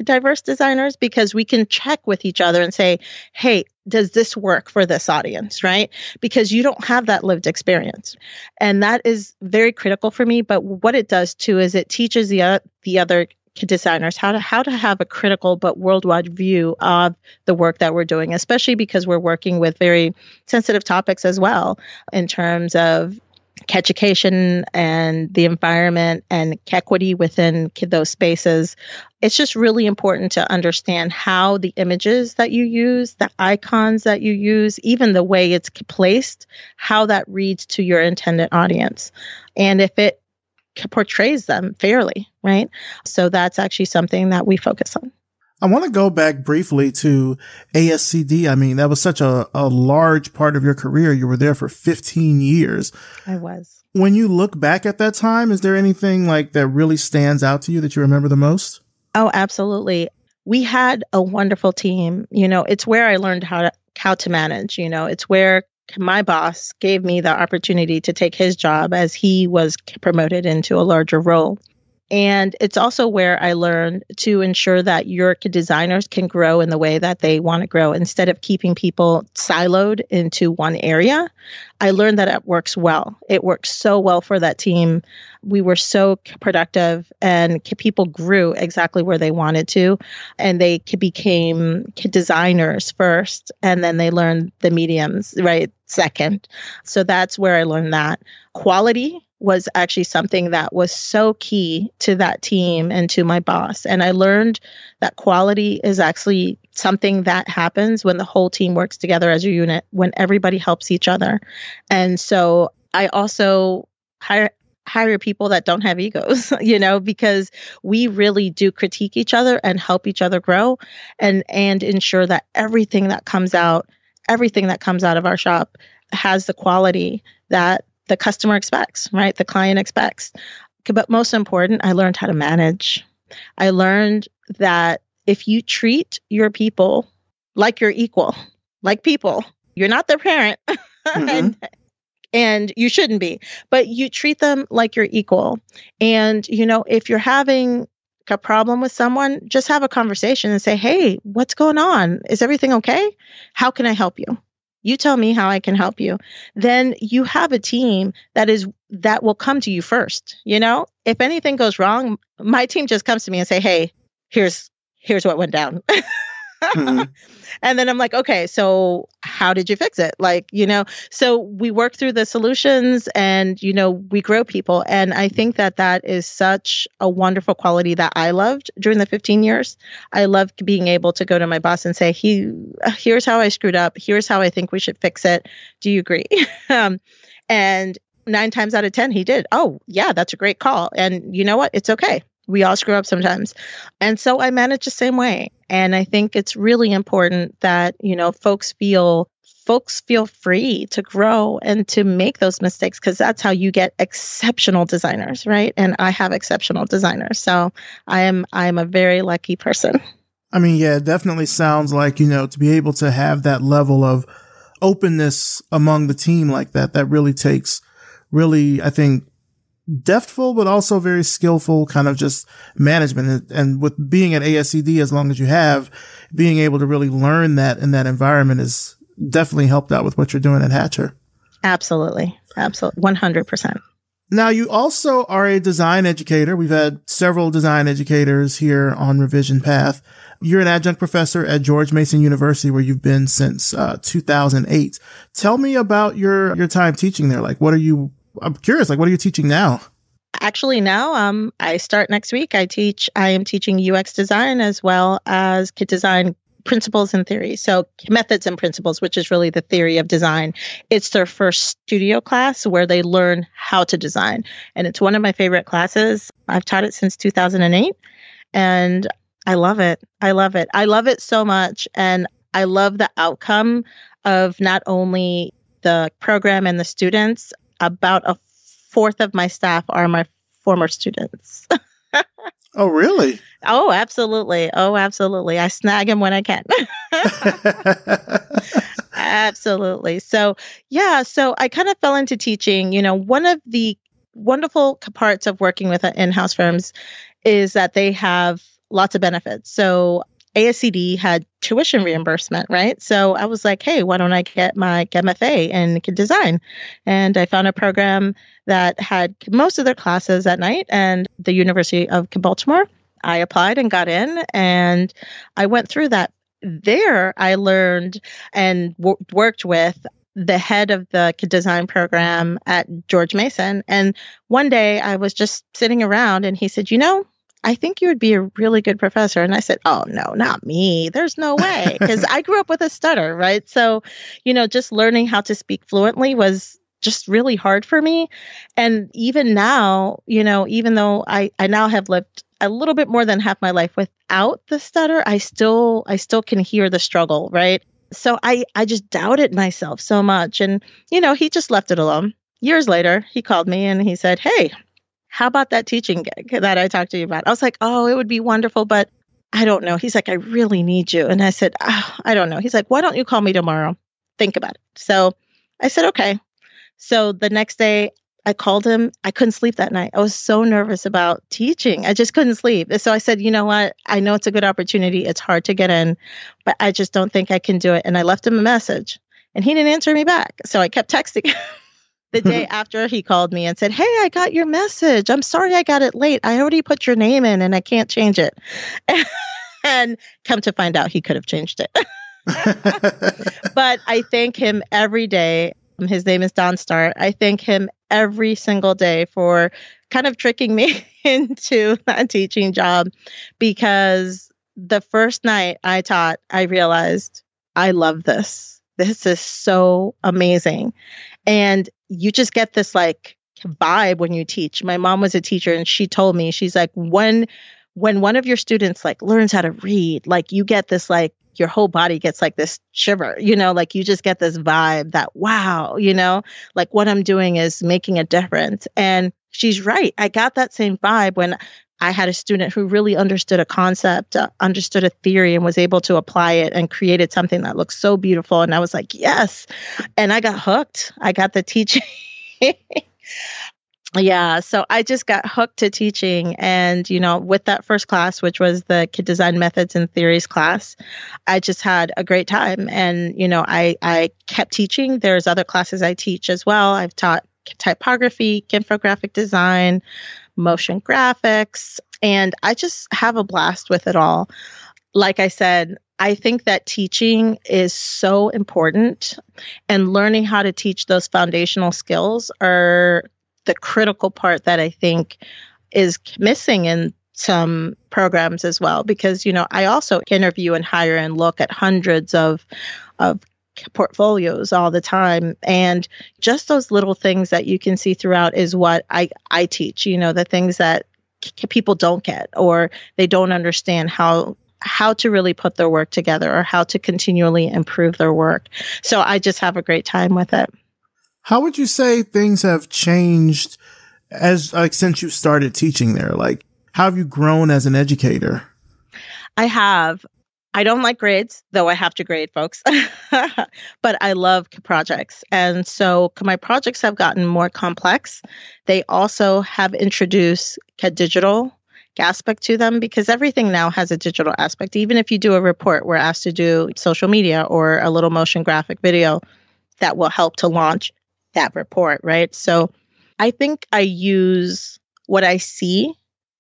diverse designers because we can check with each other and say, hey, does this work for this audience, right? Because you don't have that lived experience. And that is very critical for me. But what it does too is it teaches the, uh, the other designers how to how to have a critical but worldwide view of the work that we're doing especially because we're working with very sensitive topics as well in terms of education and the environment and equity within those spaces. It's just really important to understand how the images that you use, the icons that you use, even the way it's placed, how that reads to your intended audience. And if it portrays them fairly, right? So that's actually something that we focus on. I want to go back briefly to ASCD. I mean, that was such a, a large part of your career. You were there for 15 years. I was. When you look back at that time, is there anything like that really stands out to you that you remember the most? Oh, absolutely. We had a wonderful team. You know, it's where I learned how to how to manage, you know, it's where my boss gave me the opportunity to take his job as he was promoted into a larger role. And it's also where I learned to ensure that your designers can grow in the way that they want to grow instead of keeping people siloed into one area. I learned that it works well. It works so well for that team. We were so productive and people grew exactly where they wanted to. And they became designers first, and then they learned the mediums, right? Second. So that's where I learned that. Quality was actually something that was so key to that team and to my boss. And I learned that quality is actually something that happens when the whole team works together as a unit, when everybody helps each other. And so I also hire hire people that don't have egos, *laughs* you know, because we really do critique each other and help each other grow and and ensure that everything that comes out, everything that comes out of our shop has the quality that the customer expects, right? The client expects. But most important, I learned how to manage. I learned that if you treat your people like you're equal, like people, you're not their parent. *laughs* Mm-hmm. and, and you shouldn't be, but you treat them like you're equal. And, you know, if you're having a problem with someone, just have a conversation and say, Hey, what's going on? Is everything okay? How can I help you? You tell me how I can help you. Then you have a team that is that will come to you first. You know, if anything goes wrong, my team just comes to me and say, "Hey, here's here's what went down." *laughs* mm-hmm. *laughs* And then I'm like, okay, so how did you fix it? Like, you know, so we work through the solutions and, you know, we grow people. And I think that that is such a wonderful quality that I loved during the 15 years. I loved being able to go to my boss and say, he, here's how I screwed up. Here's how I think we should fix it. Do you agree? *laughs* um, and nine times out of 10, he did. Oh, yeah, that's a great call. And you know what? It's okay. We all screw up sometimes. And so I manage the same way. And I think it's really important that, you know, folks feel folks feel free to grow and to make those mistakes because that's how you get exceptional designers, right? And I have exceptional designers. So I am I am a very lucky person. I mean, yeah, it definitely sounds like, you know, to be able to have that level of openness among the team like that, that really takes really, I think, deftful, but also very skillful kind of just management. And with being at ASCD as long as you have, being able to really learn that in that environment is definitely helped out with what you're doing at Hatcher. Absolutely. Absolutely. 100%. Now, you also are a design educator. We've had several design educators here on Revision Path. You're an adjunct professor at George Mason University, where you've been since uh, 2008. Tell me about your your time teaching there. Like, what are you I'm curious, like, what are you teaching now? Actually, now um, I start next week. I teach. I am teaching UX design as well as kit design principles and theory. So methods and principles, which is really the theory of design. It's their first studio class where they learn how to design, and it's one of my favorite classes. I've taught it since 2008, and I love it. I love it. I love it so much, and I love the outcome of not only the program and the students about a fourth of my staff are my former students. *laughs* oh, really? Oh, absolutely. Oh, absolutely. I snag them when I can. *laughs* absolutely. So, yeah, so I kind of fell into teaching. You know, one of the wonderful parts of working with uh, in house firms is that they have lots of benefits. So ASCD had tuition reimbursement, right? So I was like, hey, why don't I get my MFA in Kid design? And I found a program that had most of their classes at night and the University of Baltimore. I applied and got in, and I went through that. There, I learned and worked with the head of the Kid design program at George Mason. And one day I was just sitting around and he said, You know, I think you would be a really good professor. And I said, Oh, no, not me. There's no way. *laughs* Because I grew up with a stutter, right? So, you know, just learning how to speak fluently was just really hard for me. And even now, you know, even though I, I now have lived a little bit more than half my life without the stutter, I still I still can hear the struggle, right? so I I just doubted myself so much and you know, he just left it alone. Years later, he called me and he said, "Hey, how about that teaching gig that I talked to you about?" I was like, "Oh, it would be wonderful, but I don't know." He's like, "I really need you." And I said, oh, "I don't know." He's like, "Why don't you call me tomorrow? Think about it." So, I said, "Okay." So the next day I called him. I couldn't sleep that night. I was so nervous about teaching. I just couldn't sleep. So I said, you know what? I know it's a good opportunity. It's hard to get in, but I just don't think I can do it. And I left him a message and he didn't answer me back. So I kept texting *laughs* the day *laughs* after he called me and said, Hey, I got your message. I'm sorry I got it late. I already put your name in and I can't change it. *laughs* and come to find out, he could have changed it. *laughs* but I thank him every day his name is Don Start. I thank him every single day for kind of tricking me into that teaching job because the first night I taught, I realized I love this. This is so amazing. And you just get this like vibe when you teach. My mom was a teacher and she told me, she's like, when when one of your students like learns how to read, like you get this like your whole body gets like this shiver, you know, like you just get this vibe that, wow, you know, like what I'm doing is making a difference. And she's right. I got that same vibe when I had a student who really understood a concept, uh, understood a theory, and was able to apply it and created something that looked so beautiful. And I was like, yes. And I got hooked. I got the teaching. *laughs* yeah so i just got hooked to teaching and you know with that first class which was the kit design methods and theories class i just had a great time and you know i i kept teaching there's other classes i teach as well i've taught typography infographic design motion graphics and i just have a blast with it all. Like i said I think that teaching is so important and learning how to teach those foundational skills are the critical part that I think is missing in some programs as well because you know I also interview and hire and look at hundreds of of portfolios all the time and just those little things that you can see throughout is what I I teach you know the things that people don't get or they don't understand how how to really put their work together or how to continually improve their work so I just have a great time with it how would you say things have changed as like since you started teaching there? Like how have you grown as an educator? I have. I don't like grades, though I have to grade folks, *laughs* but I love projects. And so my projects have gotten more complex. They also have introduced a digital aspect to them because everything now has a digital aspect. Even if you do a report, we're asked to do social media or a little motion graphic video that will help to launch that report, right? So I think I use what I see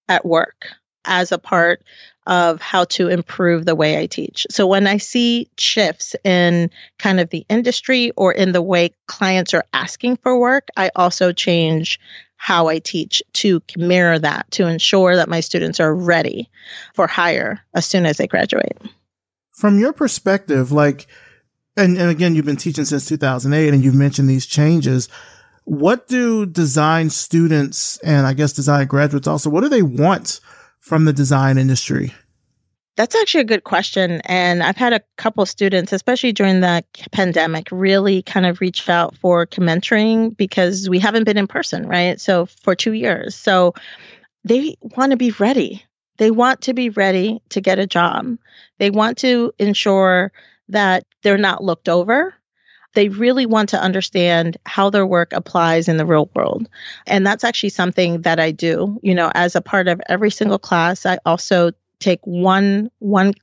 at work as a part of how to improve the way I teach. So when I see shifts in kind of the industry or in the way clients are asking for work, I also change how I teach to mirror that to ensure that my students are ready for hire as soon as they graduate. From your perspective, like and, and again, you've been teaching since 2008 and you've mentioned these changes. What do design students and I guess design graduates also, what do they want from the design industry? That's actually a good question. And I've had a couple students, especially during the pandemic, really kind of reach out for mentoring because we haven't been in person, right? So for two years. So they want to be ready. They want to be ready to get a job. They want to ensure that they're not looked over. They really want to understand how their work applies in the real world. And that's actually something that I do. You know, as a part of every single class, I also take one one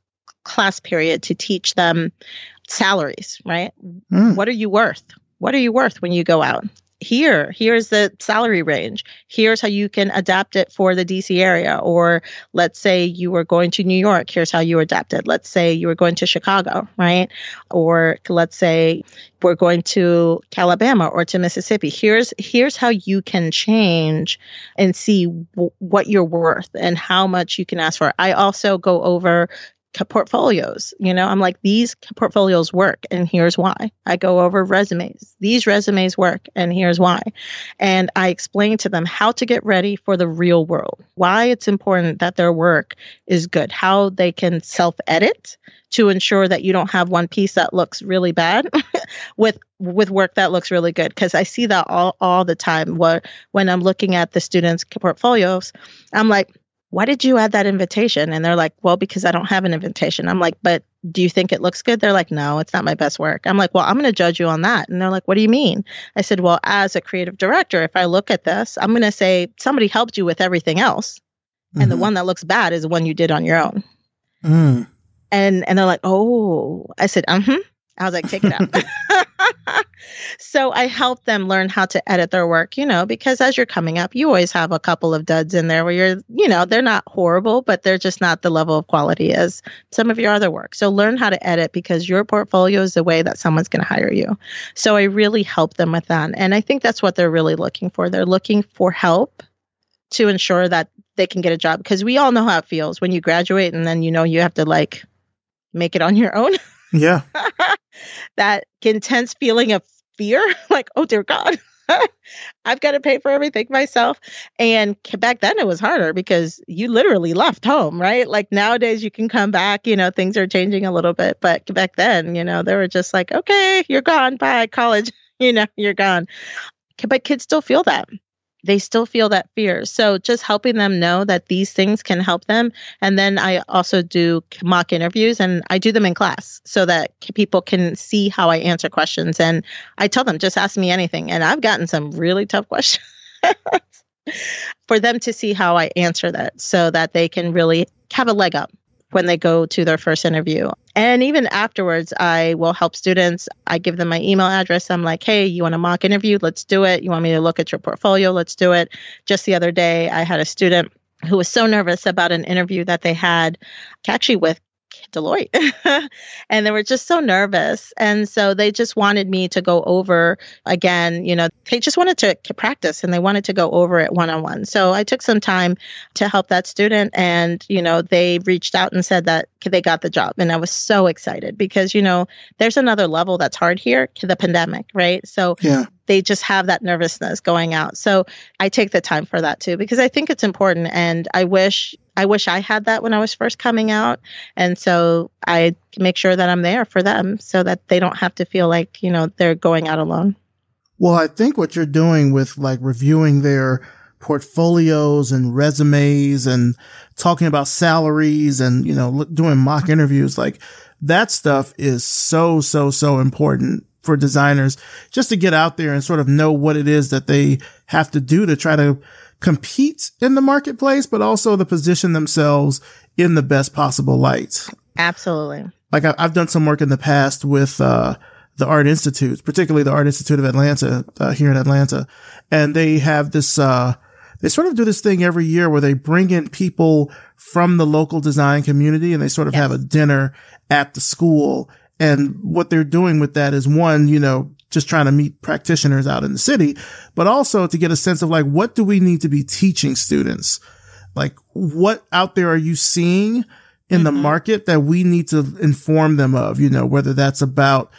class period to teach them salaries, right? Mm. What are you worth? What are you worth when you go out? Here here's the salary range. Here's how you can adapt it for the dc area. Or let's say you were going to new york here's how you adapt it. Let's say you were going to chicago right? Or let's say we're going to alabama or to mississippi. Here's here's how you can change and see w- what you're worth and how much you can ask for. I also go over portfolios. You know, I'm like, these portfolios work, and here's why. I go over resumes. These resumes work, and here's why. And I explain to them how to get ready for the real world, why it's important that their work is good, how they can self edit to ensure that you don't have one piece that looks really bad *laughs* with with work that looks really good because I see that all all the time where when I'm looking at the students portfolios I'm like why did you add that invitation? And they're like, well, because I don't have an invitation. I'm like, but do you think it looks good? They're like, no, it's not my best work. I'm like, well, I'm going to judge you on that. And they're like, what do you mean? I said, well, as a creative director, if I look at this, I'm going to say somebody helped you with everything else. Mm-hmm. And the mm-hmm. one that looks bad is the one you did on your own. Mm. And, and they're like, oh, I said, uh huh. I was like, take it out. *laughs* so I help them learn how to edit their work, you know, because as you're coming up, you always have a couple of duds in there where you're, you know, they're not horrible, but they're just not the level of quality as some of your other work. So learn how to edit because your portfolio is the way that someone's going to hire you. So I really help them with that. And I think that's what they're really looking for. They're looking for help to ensure that they can get a job because we all know how it feels when you graduate and then you know you have to like make it on your own. Yeah. *laughs* that intense feeling of fear, *laughs* like, oh dear God, *laughs* I've got to pay for everything myself. And back then it was harder because you literally left home, right? Like nowadays you can come back, you know, things are changing a little bit. But back then, you know, they were just like, okay, you're gone. Bye, college. *laughs* You know, you're gone. But kids still feel that they still feel that fear. So just helping them know that these things can help them. And then I also do mock interviews and I do them in class so that people can see how I answer questions. And I tell them, just ask me anything. And I've gotten some really tough *laughs* questions for them to see how I answer that so that they can really have a leg up when they go to their first interview. And even afterwards, I will help students. I give them my email address. I'm like, hey, you want a mock interview? Let's do it. You want me to look at your portfolio? Let's do it. Just the other day, I had a student who was so nervous about an interview that they had actually with Deloitte. *laughs* and they were just so nervous. And so they just wanted me to go over again, you know, they just wanted to, practice and they wanted to go over it one on one. So I took some time to help that student and, you know, they reached out and said that they got the job. And I was so excited because, you know, there's another level that's hard here, to the pandemic, right? So yeah they just have that nervousness going out. So I take the time for that too because I think it's important and I wish I wish I had that when I was first coming out. And so I make sure that I'm there for them so that they don't have to feel like, you know, they're going out alone. Well, I think what you're doing with like reviewing their portfolios and resumes and talking about salaries and, you know, doing mock interviews, like that stuff is so, so, so important for designers just to get out there and sort of know what it is that they have to do to try to compete in the marketplace, but also to position themselves in the best possible light. Absolutely. Like I, have done some work in the past with, uh, the Art Institute, particularly the Art Institute of Atlanta, uh, here in Atlanta. And they have this, uh, they sort of do this thing every year where they bring in people from the local design community and they sort of yes. have a dinner at the school and what they're doing with that is one, you know, just trying to meet practitioners out in the city, but also to get a sense of like, what do we need to be teaching students? Like, what out there are you seeing in mm-hmm. the market that we need to inform them of? You know, whether that's about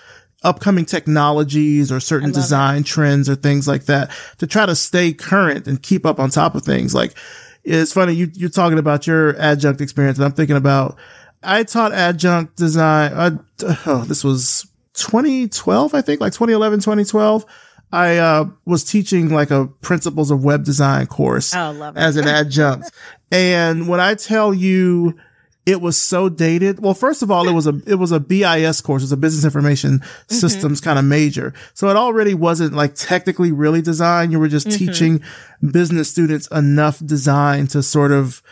upcoming technologies or certain design it. trends or things like that to try to stay current and keep up on top of things. Like, it's funny, you, you're talking about your adjunct experience and I'm thinking about I taught adjunct design. Uh, oh, this was 2012, I think, like 2011, 2012. I uh, was teaching like a principles of web design course oh, as an *laughs* adjunct. and when I tell you it was so dated, well, first of all, it was a it was a BIS course, it was a business information mm-hmm. systems kind of major. So it already wasn't like technically really design. You were just mm-hmm. teaching business students enough design to sort of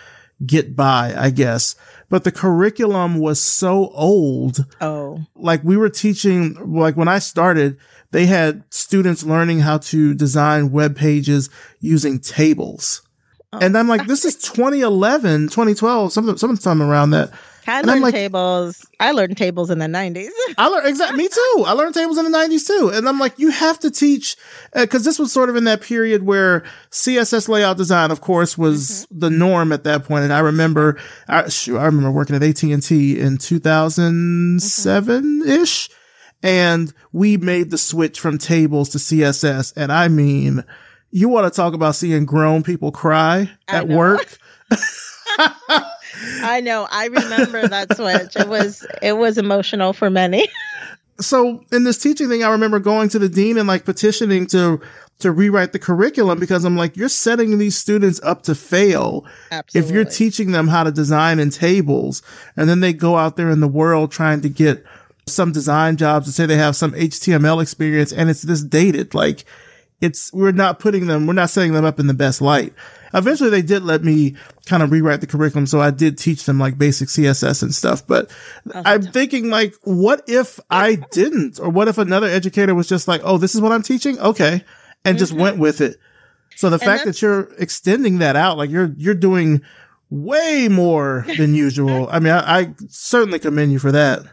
get by, I guess. But the curriculum was so old. Oh. Like we were teaching, like when I started, they had students learning how to design web pages using tables. Oh. And I'm like, this is *laughs* 2011, 2012, something, sometime around that. I learned like, tables. I learned tables in the 90s. *laughs* I learned exactly me too. I learned tables in the 90s too. And I'm like, you have to teach because uh, this was sort of in that period where CSS layout design, of course, was mm-hmm. the norm at that point. And I remember, I, shoot, I remember working at AT and T in 2007 ish, and we made the switch from tables to CSS. And I mean, you want to talk about seeing grown people cry at work? *laughs* *laughs* I know. I remember that switch. It was it was emotional for many. *laughs* so in this teaching thing, I remember going to the dean and like petitioning to to rewrite the curriculum because I'm like, you're setting these students up to fail Absolutely. if you're teaching them how to design in tables and then they go out there in the world trying to get some design jobs and say they have some HTML experience and it's this dated. Like it's, we're not putting them, we're not setting them up in the best light. Eventually they did let me kind of rewrite the curriculum. So I did teach them like basic CSS and stuff, but I'm thinking like, what if I didn't? Or what if another educator was just like, Oh, this is what I'm teaching? Okay. And mm-hmm. just went with it. So the and fact that you're extending that out, like you're, you're doing way more than *laughs* usual. I mean, I, I certainly commend you for that.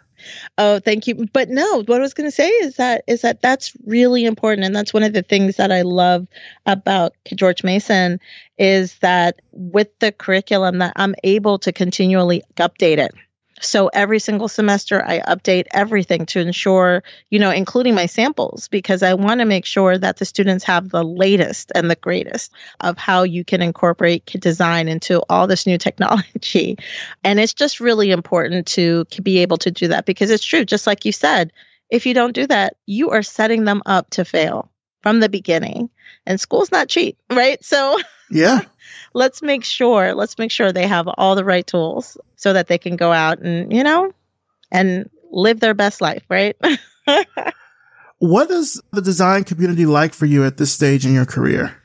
Oh, thank you. But no, what I was going to say is that is that that's really important, and that's one of the things that I love about George Mason is that with the curriculum that I'm able to continually update it. So every single semester, I update everything to ensure, you know, including my samples, because I want to make sure that the students have the latest and the greatest of how you can incorporate design into all this new *laughs* technology. And it's just really important to be able to do that because it's true, just like you said, if you don't do that, you are setting them up to fail from the beginning. And school's not cheap, right? So, *laughs* yeah. *laughs* let's make sure, let's make sure they have all the right tools so that they can go out and, you know, and live their best life, right? *laughs* what is the design community like for you at this stage in your career?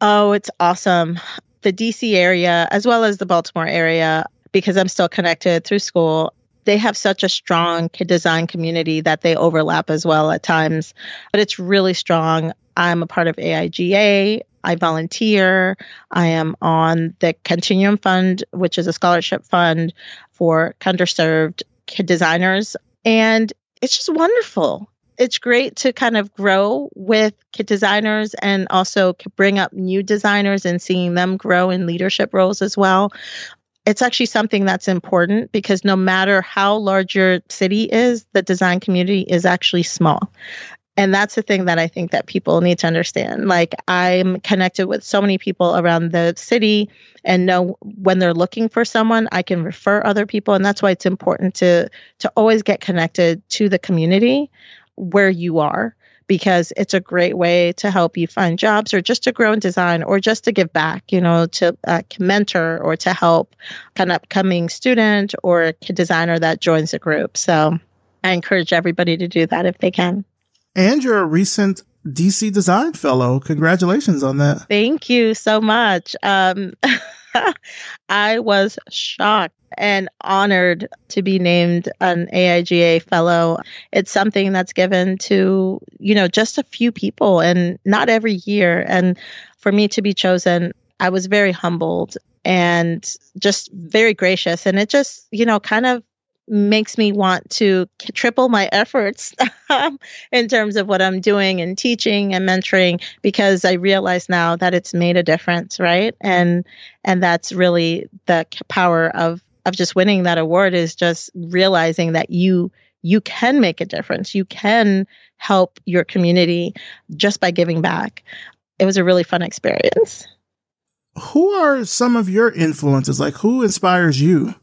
Oh, it's awesome. The DC area, as well as the Baltimore area, because I'm still connected through school, they have such a strong design community that they overlap as well at times, but it's really strong. I'm a part of AIGA. I volunteer. I am on the Continuum Fund, which is a scholarship fund for underserved kid designers. And it's just wonderful. It's great to kind of grow with kid designers and also bring up new designers and seeing them grow in leadership roles as well it's actually something that's important because no matter how large your city is, the design community is actually small. And that's the thing that I think that people need to understand. Like I'm connected with so many people around the city and know when they're looking for someone, I can refer other people. And that's why it's important to to always get connected to the community where you are because it's a great way to help you find jobs or just to grow in design or just to give back, you know, to uh, mentor or to help an upcoming student or a designer that joins the group. So I encourage everybody to do that if they can. And you're a recent DC Design Fellow. Congratulations on that. Thank you so much. Um, *laughs* I was shocked and honored to be named an AIGA fellow. It's something that's given to, you know, just a few people and not every year. And for me to be chosen, I was very humbled and just very gracious. And it just, you know, kind of makes me want to triple my efforts *laughs* um, in terms of what I'm doing and teaching and mentoring because I realize now that it's made a difference, right? And and that's really the power of of just winning that award is just realizing that you you can make a difference. You can help your community just by giving back. It was a really fun experience. Who are some of your influences? Like who inspires you?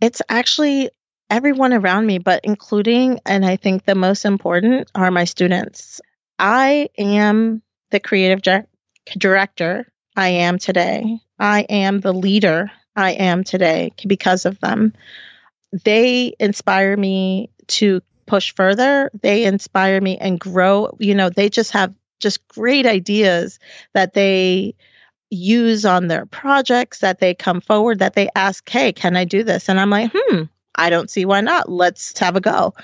It's actually everyone around me, but including, and I think the most important, are my students. I am the creative di- director I am today. I am the leader I am today because of them. They inspire me to push further. They inspire me and grow. You know, they just have just great ideas that they use on their projects that they come forward that they ask, Hey, can I do this? And I'm like, Hmm, I don't see why not. Let's have a go.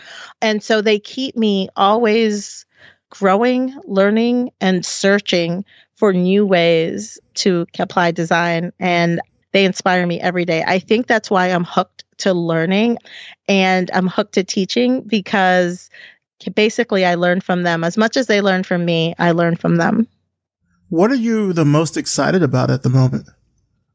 And so they keep me always growing, learning, and searching for new ways to apply design. And they inspire me every day. I think that's why I'm hooked to learning and I'm hooked to teaching because basically I learn from them. As much as they learn from me, I learn from them. What are you the most excited about at the moment?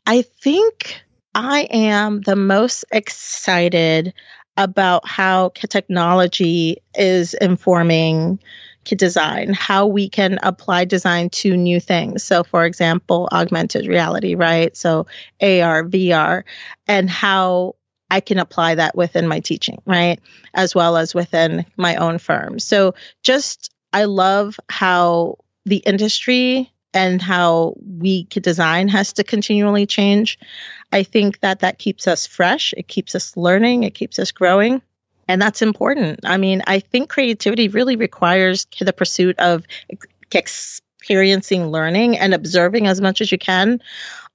I think I am the most excited about how technology is informing design, how we can apply design to new things. So, for example, augmented reality, right? So, AR, VR, and how I can apply that within my teaching, right? As well as within my own firm. So, just I love how the industry and how we design has to continually change. I think that that keeps us fresh, it keeps us learning, it keeps us growing. And that's important. I mean, I think creativity really requires the pursuit of experiencing learning and observing as much as you can.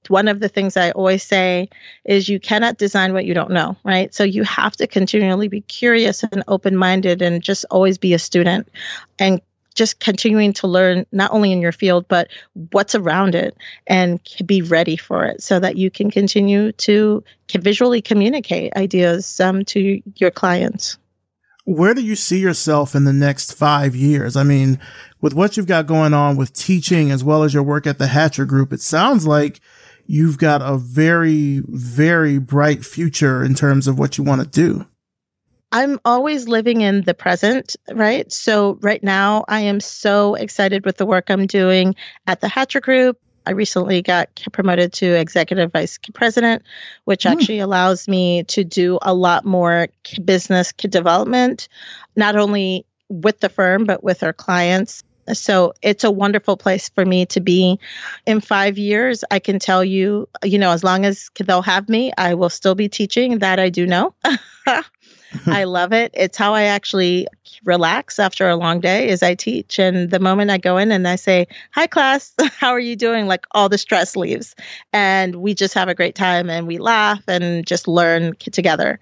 One of the things I always say is you cannot design what you don't know, right? So you have to continually be curious and open minded and just always be a student and just continuing to learn not only in your field but what's around it and be ready for it so that you can continue to visually communicate ideas um, to your clients. Where do you see yourself in the next five years? I mean with what you've got going on with teaching as well as your work at the hatcher group it sounds like you've got a very very bright future in terms of what you want to do I'm always living in the present, right? So, right now, I am so excited with the work I'm doing at the Hatcher Group. I recently got promoted to executive vice president, which mm. actually allows me to do a lot more business development, not only with the firm, but with our clients. So it's a wonderful place for me to be. In five years, I can tell you, you know, as long as they'll have me, I will still be teaching. That I do know. *laughs* *laughs* I love it. It's how I actually relax after a long day is I teach and the moment I go in and I say, "Hi class, *laughs* how are you doing?" like all the stress leaves and we just have a great time and we laugh and just learn together.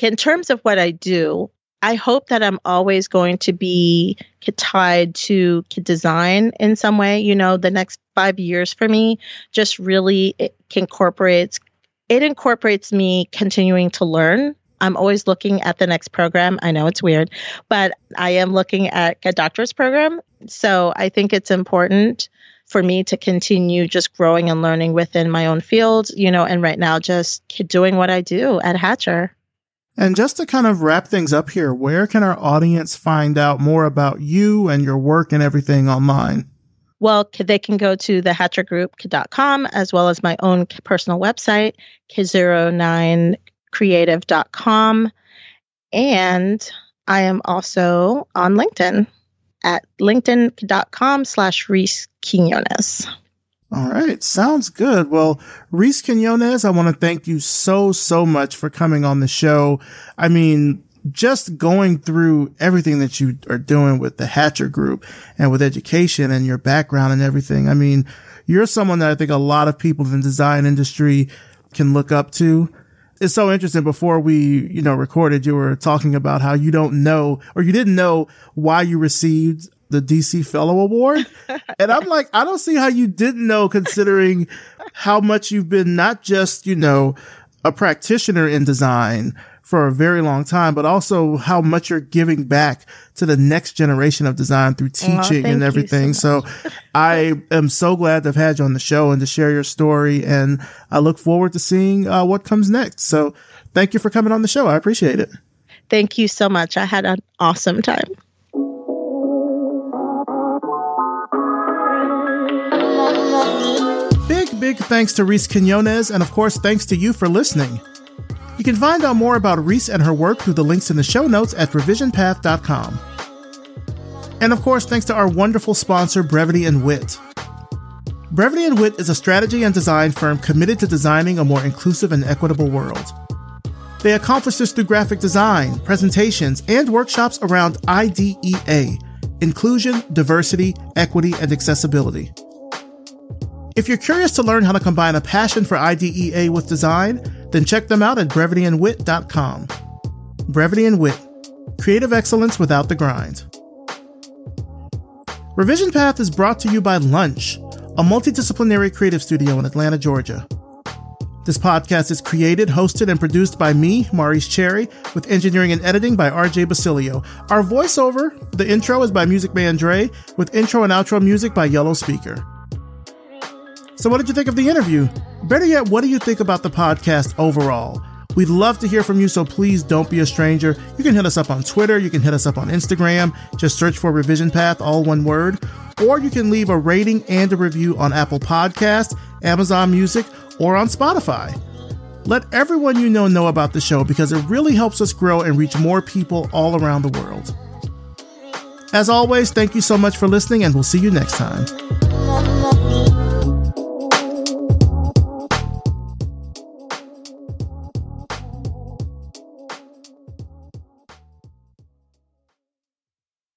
In terms of what I do, I hope that I'm always going to be tied to design in some way. You know, the next five years for me just really it incorporates it incorporates me continuing to learn I'm always looking at the next program. I know it's weird, but I am looking at a doctor's program. So I think it's important for me to continue just growing and learning within my own field, you know, and right now just doing what I do at Hatcher. And just to kind of wrap things up here, where can our audience find out more about you and your work and everything online? Well, they can go to thehatchergroup.com as well as my own personal website, k09 creative.com. And I am also on LinkedIn at linkedin.com slash Reece Quiñones. All right. Sounds good. Well, Reece Quiñones, I want to thank you so, so much for coming on the show. I mean, just going through everything that you are doing with the Hatcher Group and with education and your background and everything. I mean, you're someone that I think a lot of people in the design industry can look up to it's so interesting. Before we, you know, recorded, you were talking about how you don't know or you didn't know why you received the DC Fellow Award. *laughs* and I'm like, I don't see how you didn't know considering how much you've been not just, you know, a practitioner in design, for a very long time, but also how much you're giving back to the next generation of design through teaching oh, and everything. So, so *laughs* I am so glad to have had you on the show and to share your story. And I look forward to seeing uh, what comes next. So thank you for coming on the show. I appreciate it. Thank you so much. I had an awesome time. Big, big thanks to Reece Quiñones. And of course, thanks to you for listening. You can find out more about Reece and her work through the links in the show notes at revisionpath.com. And of course, thanks to our wonderful sponsor, Brevity and Wit. Brevity and Wit is a strategy and design firm committed to designing a more inclusive and equitable world. They accomplish this through graphic design, presentations, and workshops around IDEA inclusion, diversity, equity, and accessibility. If you're curious to learn how to combine a passion for IDEA with design, then check them out at brevityandwit.com. Brevity and Wit Creative excellence without the grind. Revision Path is brought to you by Lunch, a multidisciplinary creative studio in Atlanta, Georgia. This podcast is created, hosted, and produced by me, Maurice Cherry, with engineering and editing by RJ Basilio. Our voiceover, the intro, is by Music Man Dre, with intro and outro music by Yellow Speaker. So, what did you think of the interview? Better yet, what do you think about the podcast overall? We'd love to hear from you, so please don't be a stranger. You can hit us up on Twitter, you can hit us up on Instagram, just search for Revision Path, all one word, or you can leave a rating and a review on Apple Podcasts, Amazon Music, or on Spotify. Let everyone you know know about the show because it really helps us grow and reach more people all around the world. As always, thank you so much for listening, and we'll see you next time.